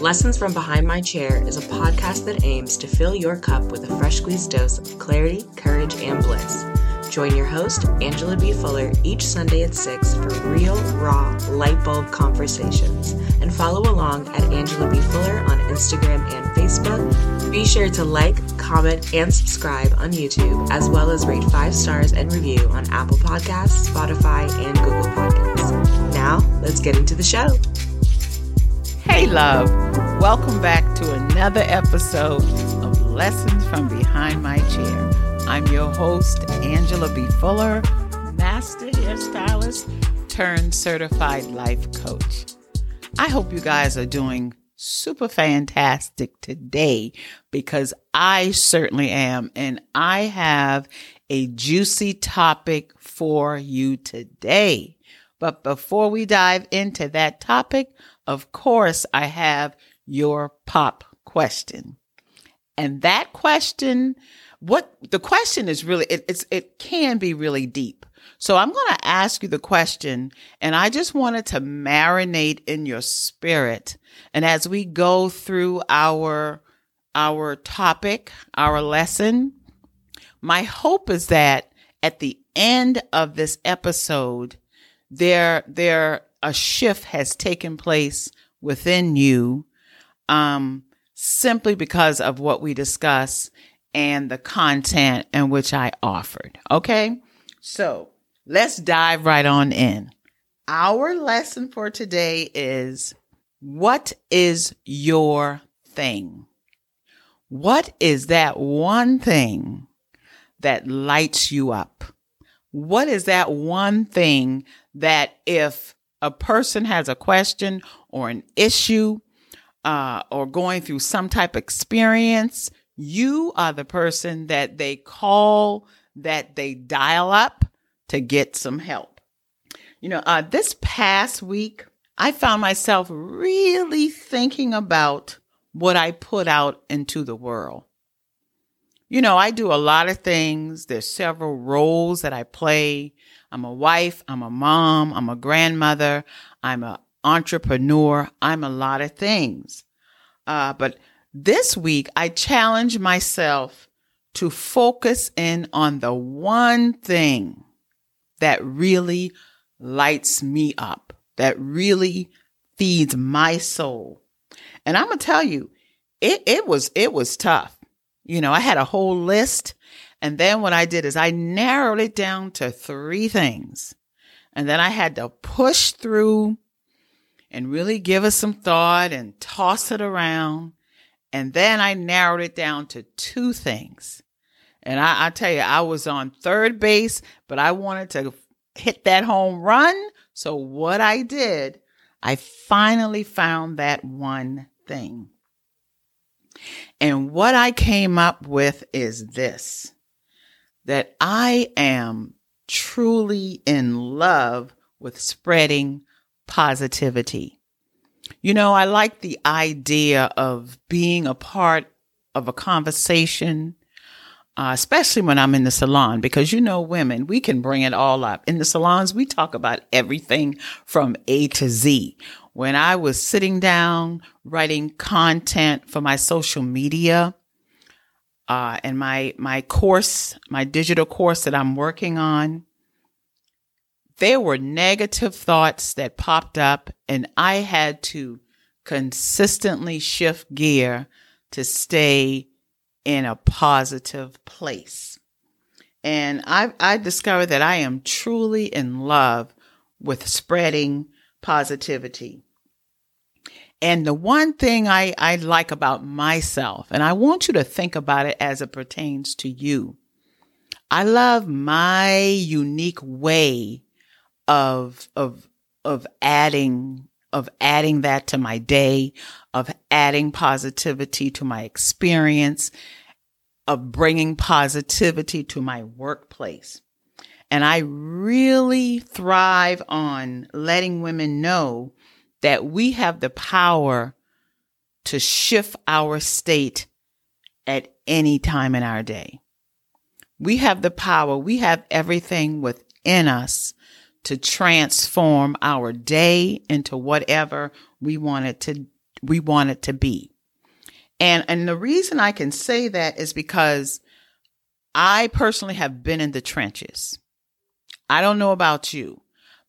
Lessons from Behind My Chair is a podcast that aims to fill your cup with a fresh squeezed dose of clarity, courage, and bliss. Join your host, Angela B. Fuller, each Sunday at 6 for real, raw, light bulb conversations. And follow along at Angela B. Fuller on Instagram and Facebook. Be sure to like, comment, and subscribe on YouTube, as well as rate five stars and review on Apple Podcasts, Spotify, and Google Podcasts. Now, let's get into the show. Hey, love. Welcome back to another episode of Lessons from Behind My Chair. I'm your host, Angela B. Fuller, master hairstylist turned certified life coach. I hope you guys are doing super fantastic today because I certainly am. And I have a juicy topic for you today. But before we dive into that topic, of course, I have your pop question. And that question, what the question is really, it, it can be really deep. So I'm going to ask you the question and I just wanted to marinate in your spirit. And as we go through our, our topic, our lesson, my hope is that at the end of this episode, there, there a shift has taken place within you um, simply because of what we discuss and the content in which I offered. Okay. So let's dive right on in. Our lesson for today is what is your thing? What is that one thing that lights you up? What is that one thing that if a person has a question or an issue uh, or going through some type of experience, you are the person that they call, that they dial up to get some help. You know, uh, this past week, I found myself really thinking about what I put out into the world. You know, I do a lot of things. There's several roles that I play. I'm a wife. I'm a mom. I'm a grandmother. I'm an entrepreneur. I'm a lot of things. Uh, but this week, I challenge myself to focus in on the one thing that really lights me up, that really feeds my soul. And I'm to tell you, it, it was, it was tough. You know, I had a whole list and then what I did is I narrowed it down to three things. And then I had to push through and really give it some thought and toss it around. And then I narrowed it down to two things. And I, I tell you, I was on third base, but I wanted to hit that home run. So what I did, I finally found that one thing. And what I came up with is this that I am truly in love with spreading positivity. You know, I like the idea of being a part of a conversation, uh, especially when I'm in the salon, because you know, women, we can bring it all up. In the salons, we talk about everything from A to Z. When I was sitting down writing content for my social media, uh, and my my course, my digital course that I'm working on, there were negative thoughts that popped up, and I had to consistently shift gear to stay in a positive place. And I, I discovered that I am truly in love with spreading positivity. And the one thing I, I like about myself, and I want you to think about it as it pertains to you. I love my unique way of, of, of adding, of adding that to my day, of adding positivity to my experience, of bringing positivity to my workplace. And I really thrive on letting women know that we have the power to shift our state at any time in our day. We have the power. We have everything within us to transform our day into whatever we want it to we want it to be. And and the reason I can say that is because I personally have been in the trenches. I don't know about you,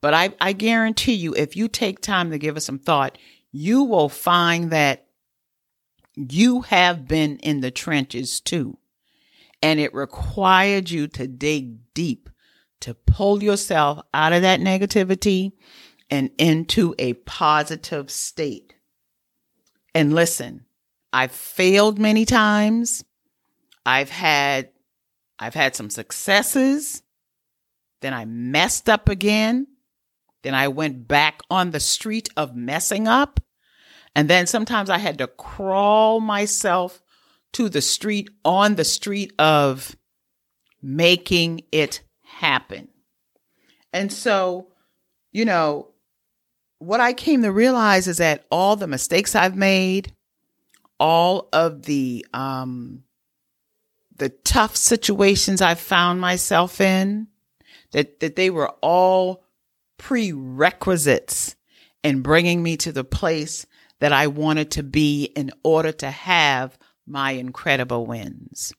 but I, I guarantee you, if you take time to give it some thought, you will find that you have been in the trenches too. And it required you to dig deep to pull yourself out of that negativity and into a positive state. And listen, I've failed many times. I've had I've had some successes. Then I messed up again. Then I went back on the street of messing up. And then sometimes I had to crawl myself to the street on the street of making it happen. And so, you know, what I came to realize is that all the mistakes I've made, all of the um, the tough situations I found myself in, that, that they were all prerequisites in bringing me to the place that I wanted to be in order to have my incredible wins.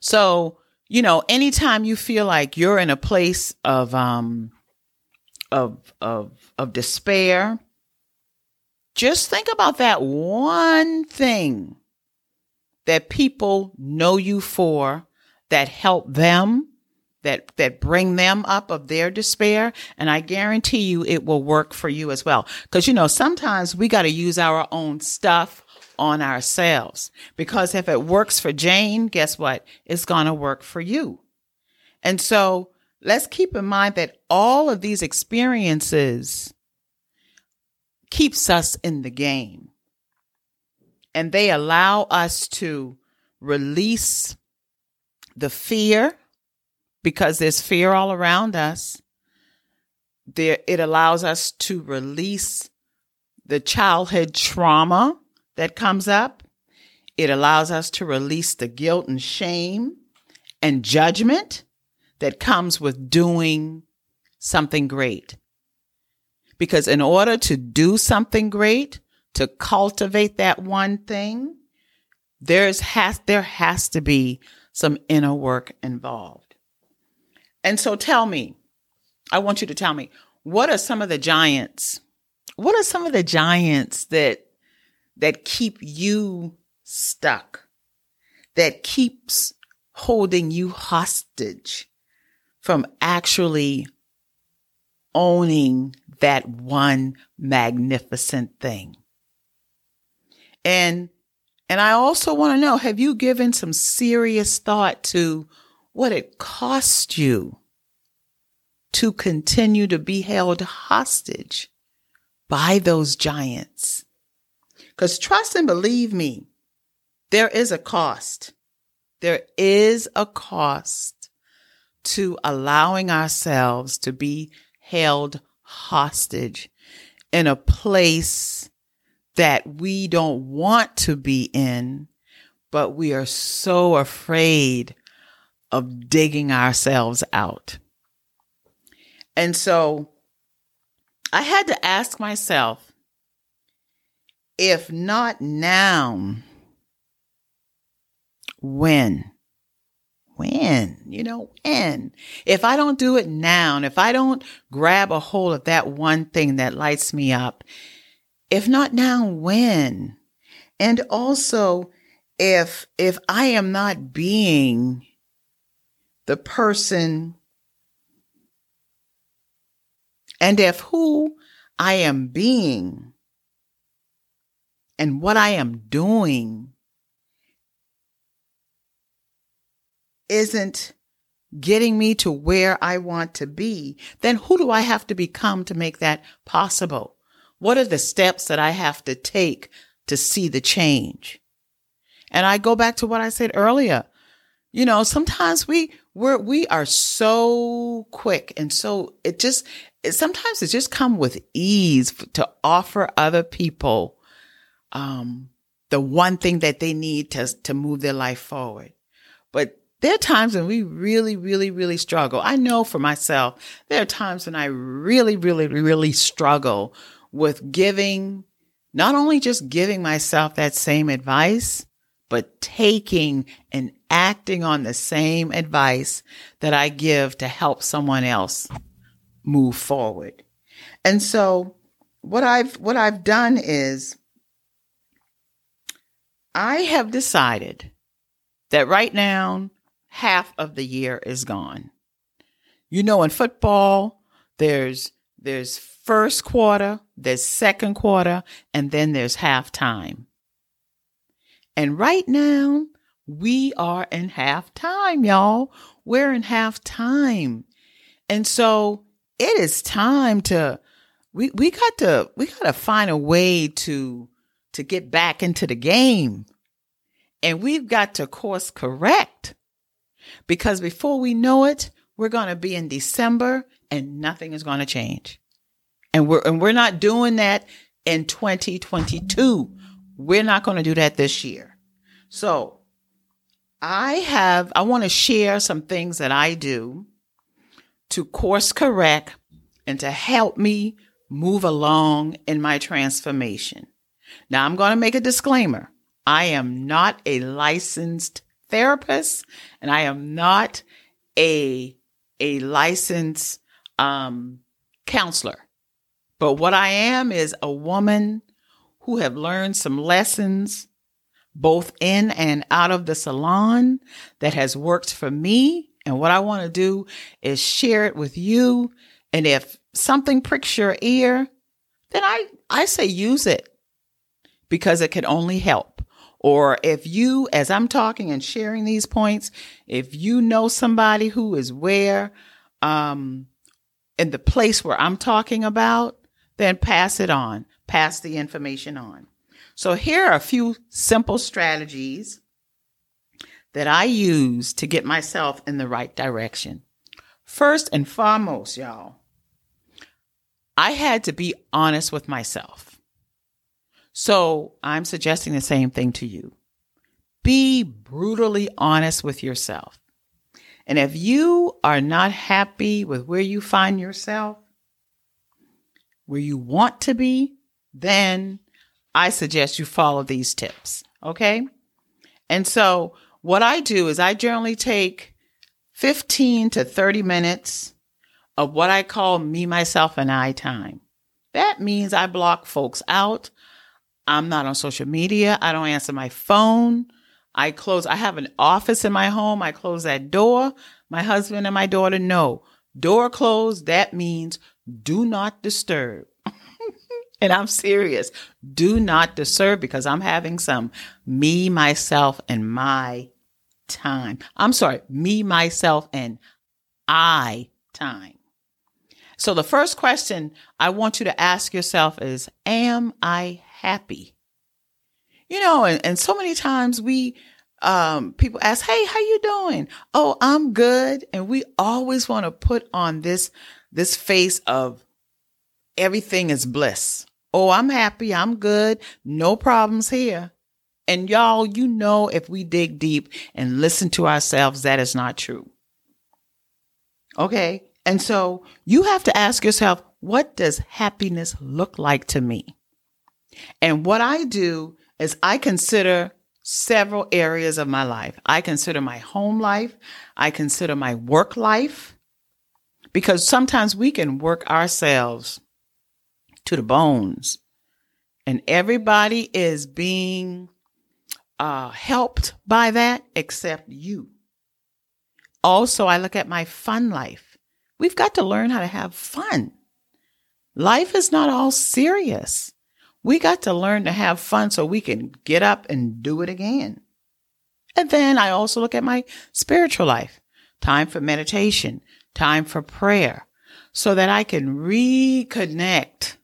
So, you know, anytime you feel like you're in a place of, um, of, of, of despair, just think about that one thing that people know you for that help them that that bring them up of their despair and i guarantee you it will work for you as well. Because you know sometimes we got to use our own stuff on ourselves because if it works for jane guess what? It's going to work for you. And so let's keep in mind that all of these experiences keeps us in the game. And they allow us to release the fear because there's fear all around us. There, it allows us to release the childhood trauma that comes up. It allows us to release the guilt and shame and judgment that comes with doing something great. Because in order to do something great, to cultivate that one thing, there's has there has to be some inner work involved. And so tell me, I want you to tell me, what are some of the giants? What are some of the giants that that keep you stuck? That keeps holding you hostage from actually owning that one magnificent thing. And and I also want to know have you given some serious thought to what it cost you to continue to be held hostage by those giants? Because trust and believe me, there is a cost. There is a cost to allowing ourselves to be held hostage in a place that we don't want to be in, but we are so afraid of digging ourselves out. And so I had to ask myself if not now, when? When? You know, when? If I don't do it now, if I don't grab a hold of that one thing that lights me up, if not now, when? And also, if, if I am not being the person and if who I am being and what I am doing isn't getting me to where I want to be, then who do I have to become to make that possible? What are the steps that I have to take to see the change? And I go back to what I said earlier. You know, sometimes we we're we are so quick and so it just it, sometimes it just come with ease to offer other people um the one thing that they need to to move their life forward. But there are times when we really, really, really struggle. I know for myself, there are times when I really, really, really struggle with giving not only just giving myself that same advice, but taking and acting on the same advice that I give to help someone else move forward. And so what I've what I've done is I have decided that right now half of the year is gone. You know in football there's there's first quarter, there's second quarter, and then there's halftime. And right now, we are in halftime, y'all. We're in halftime. And so it is time to we we got to we got to find a way to to get back into the game. And we've got to course correct. Because before we know it, we're going to be in December and nothing is going to change. And we're and we're not doing that in 2022. We're not going to do that this year. So, I have I want to share some things that I do to course correct and to help me move along in my transformation. Now, I'm going to make a disclaimer. I am not a licensed therapist and I am not a, a licensed um, counselor. But what I am is a woman who have learned some lessons both in and out of the salon that has worked for me. And what I want to do is share it with you. And if something pricks your ear, then I, I say use it because it can only help. Or if you, as I'm talking and sharing these points, if you know somebody who is where, um, in the place where I'm talking about, then pass it on, pass the information on. So here are a few simple strategies that I use to get myself in the right direction. First and foremost, y'all, I had to be honest with myself. So I'm suggesting the same thing to you. Be brutally honest with yourself. And if you are not happy with where you find yourself, where you want to be, then I suggest you follow these tips. Okay. And so what I do is I generally take 15 to 30 minutes of what I call me, myself, and I time. That means I block folks out. I'm not on social media. I don't answer my phone. I close, I have an office in my home. I close that door. My husband and my daughter know door closed. That means do not disturb. and I'm serious. Do not disturb because I'm having some me, myself, and my time. I'm sorry, me, myself, and I time. So the first question I want you to ask yourself is, am I happy? You know, and, and so many times we, um, people ask, Hey, how you doing? Oh, I'm good. And we always want to put on this, this face of everything is bliss. Oh, I'm happy. I'm good. No problems here. And y'all, you know, if we dig deep and listen to ourselves, that is not true. Okay. And so you have to ask yourself, what does happiness look like to me? And what I do is I consider several areas of my life. I consider my home life. I consider my work life because sometimes we can work ourselves to the bones. And everybody is being uh, helped by that except you. Also, I look at my fun life. We've got to learn how to have fun. Life is not all serious. We got to learn to have fun so we can get up and do it again. And then I also look at my spiritual life, time for meditation, time for prayer, so that I can reconnect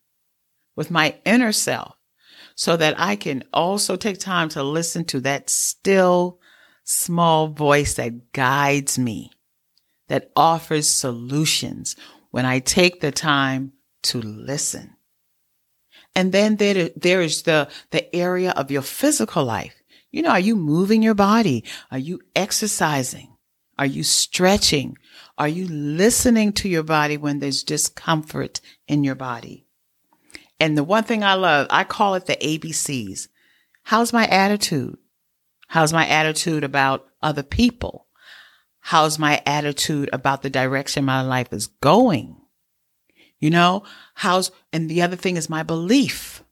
with my inner self so that I can also take time to listen to that still small voice that guides me, that offers solutions when I take the time to listen. And then there, there is the, the area of your physical life. You know, are you moving your body? Are you exercising? Are you stretching? Are you listening to your body when there's discomfort in your body? And the one thing I love, I call it the ABCs. How's my attitude? How's my attitude about other people? How's my attitude about the direction my life is going? You know, how's, and the other thing is my belief.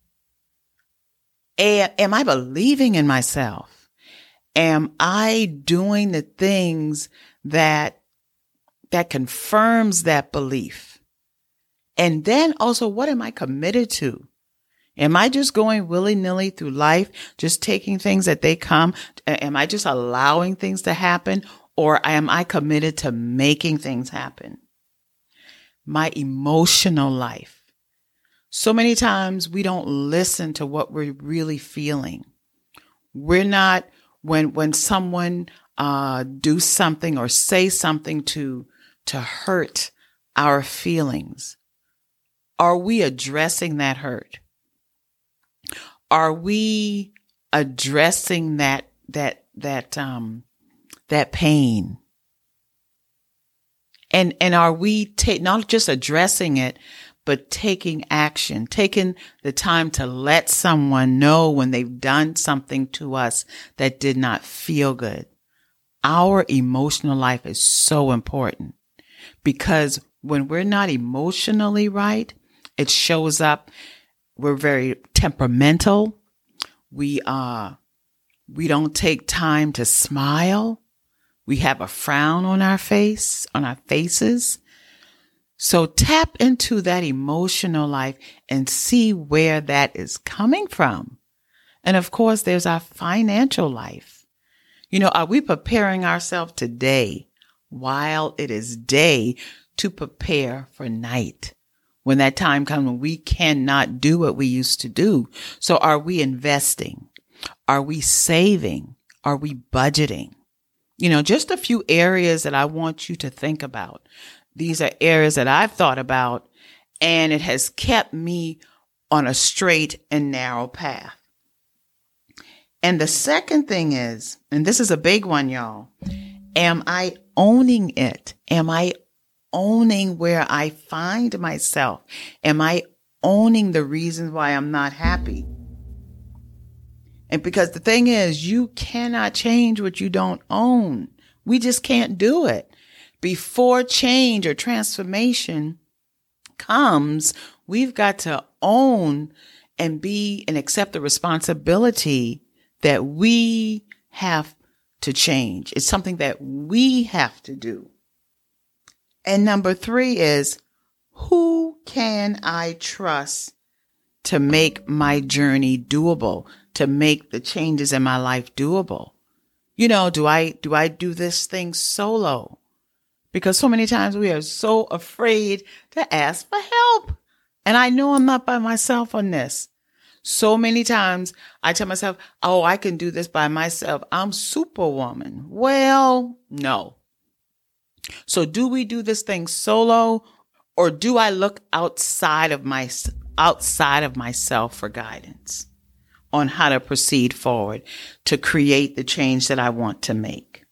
am I believing in myself? Am I doing the things that, that confirms that belief? And then also, what am I committed to? Am I just going willy nilly through life, just taking things that they come? Am I just allowing things to happen or am I committed to making things happen? My emotional life. So many times we don't listen to what we're really feeling. We're not, when, when someone, uh, do something or say something to, to hurt our feelings, are we addressing that hurt? Are we addressing that, that, that, um, that pain? And, and are we ta- not just addressing it, but taking action, taking the time to let someone know when they've done something to us that did not feel good. Our emotional life is so important because when we're not emotionally right, it shows up. We're very temperamental. We, uh, we don't take time to smile. We have a frown on our face, on our faces. So tap into that emotional life and see where that is coming from. And of course, there's our financial life. You know, are we preparing ourselves today while it is day to prepare for night? When that time comes when we cannot do what we used to do. So are we investing? Are we saving? Are we budgeting? You know, just a few areas that I want you to think about. These are areas that I've thought about and it has kept me on a straight and narrow path. And the second thing is, and this is a big one, y'all. Am I owning it? Am I owning where I find myself? Am I owning the reasons why I'm not happy? And because the thing is, you cannot change what you don't own. We just can't do it. Before change or transformation comes, we've got to own and be and accept the responsibility that we have to change. It's something that we have to do. And number three is who can I trust to make my journey doable? to make the changes in my life doable. You know, do I, do I do this thing solo? Because so many times we are so afraid to ask for help. And I know I'm not by myself on this. So many times I tell myself, Oh, I can do this by myself. I'm superwoman. Well, no. So do we do this thing solo or do I look outside of my, outside of myself for guidance? on how to proceed forward to create the change that I want to make.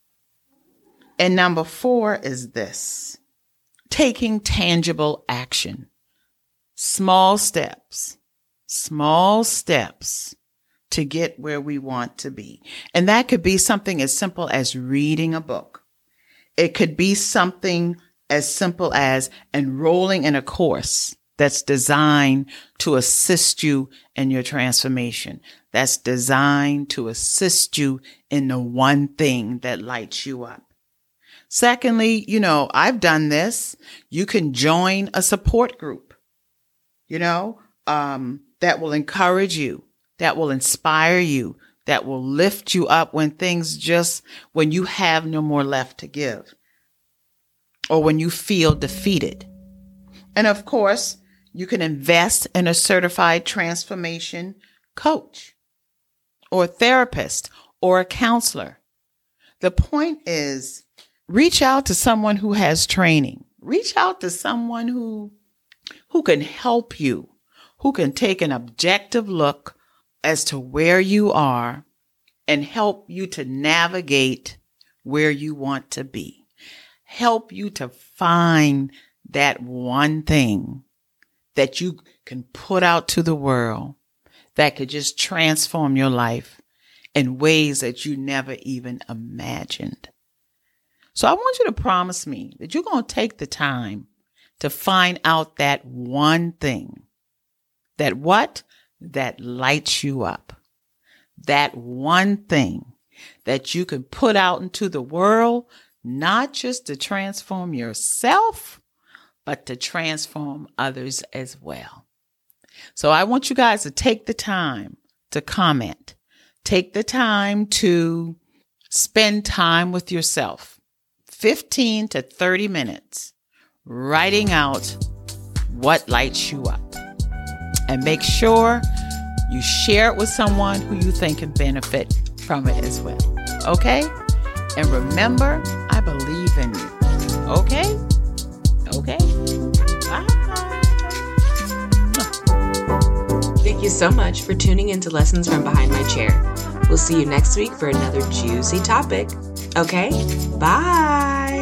And number four is this taking tangible action. Small steps, small steps to get where we want to be. And that could be something as simple as reading a book. It could be something as simple as enrolling in a course that's designed to assist you in your transformation. That's designed to assist you in the one thing that lights you up. Secondly, you know, I've done this. You can join a support group, you know, um, that will encourage you, that will inspire you, that will lift you up when things just, when you have no more left to give or when you feel defeated. And of course, you can invest in a certified transformation coach or therapist or a counselor. The point is reach out to someone who has training. Reach out to someone who, who can help you, who can take an objective look as to where you are and help you to navigate where you want to be. Help you to find that one thing that you can put out to the world that could just transform your life in ways that you never even imagined. So I want you to promise me that you're going to take the time to find out that one thing that what? That lights you up. That one thing that you can put out into the world, not just to transform yourself, but to transform others as well. So I want you guys to take the time to comment. Take the time to spend time with yourself. 15 to 30 minutes writing out what lights you up. And make sure you share it with someone who you think can benefit from it as well. Okay? And remember, I believe in you. Okay? Okay? Bye. Thank you so much for tuning into Lessons from Behind My Chair. We'll see you next week for another juicy topic. Okay? Bye.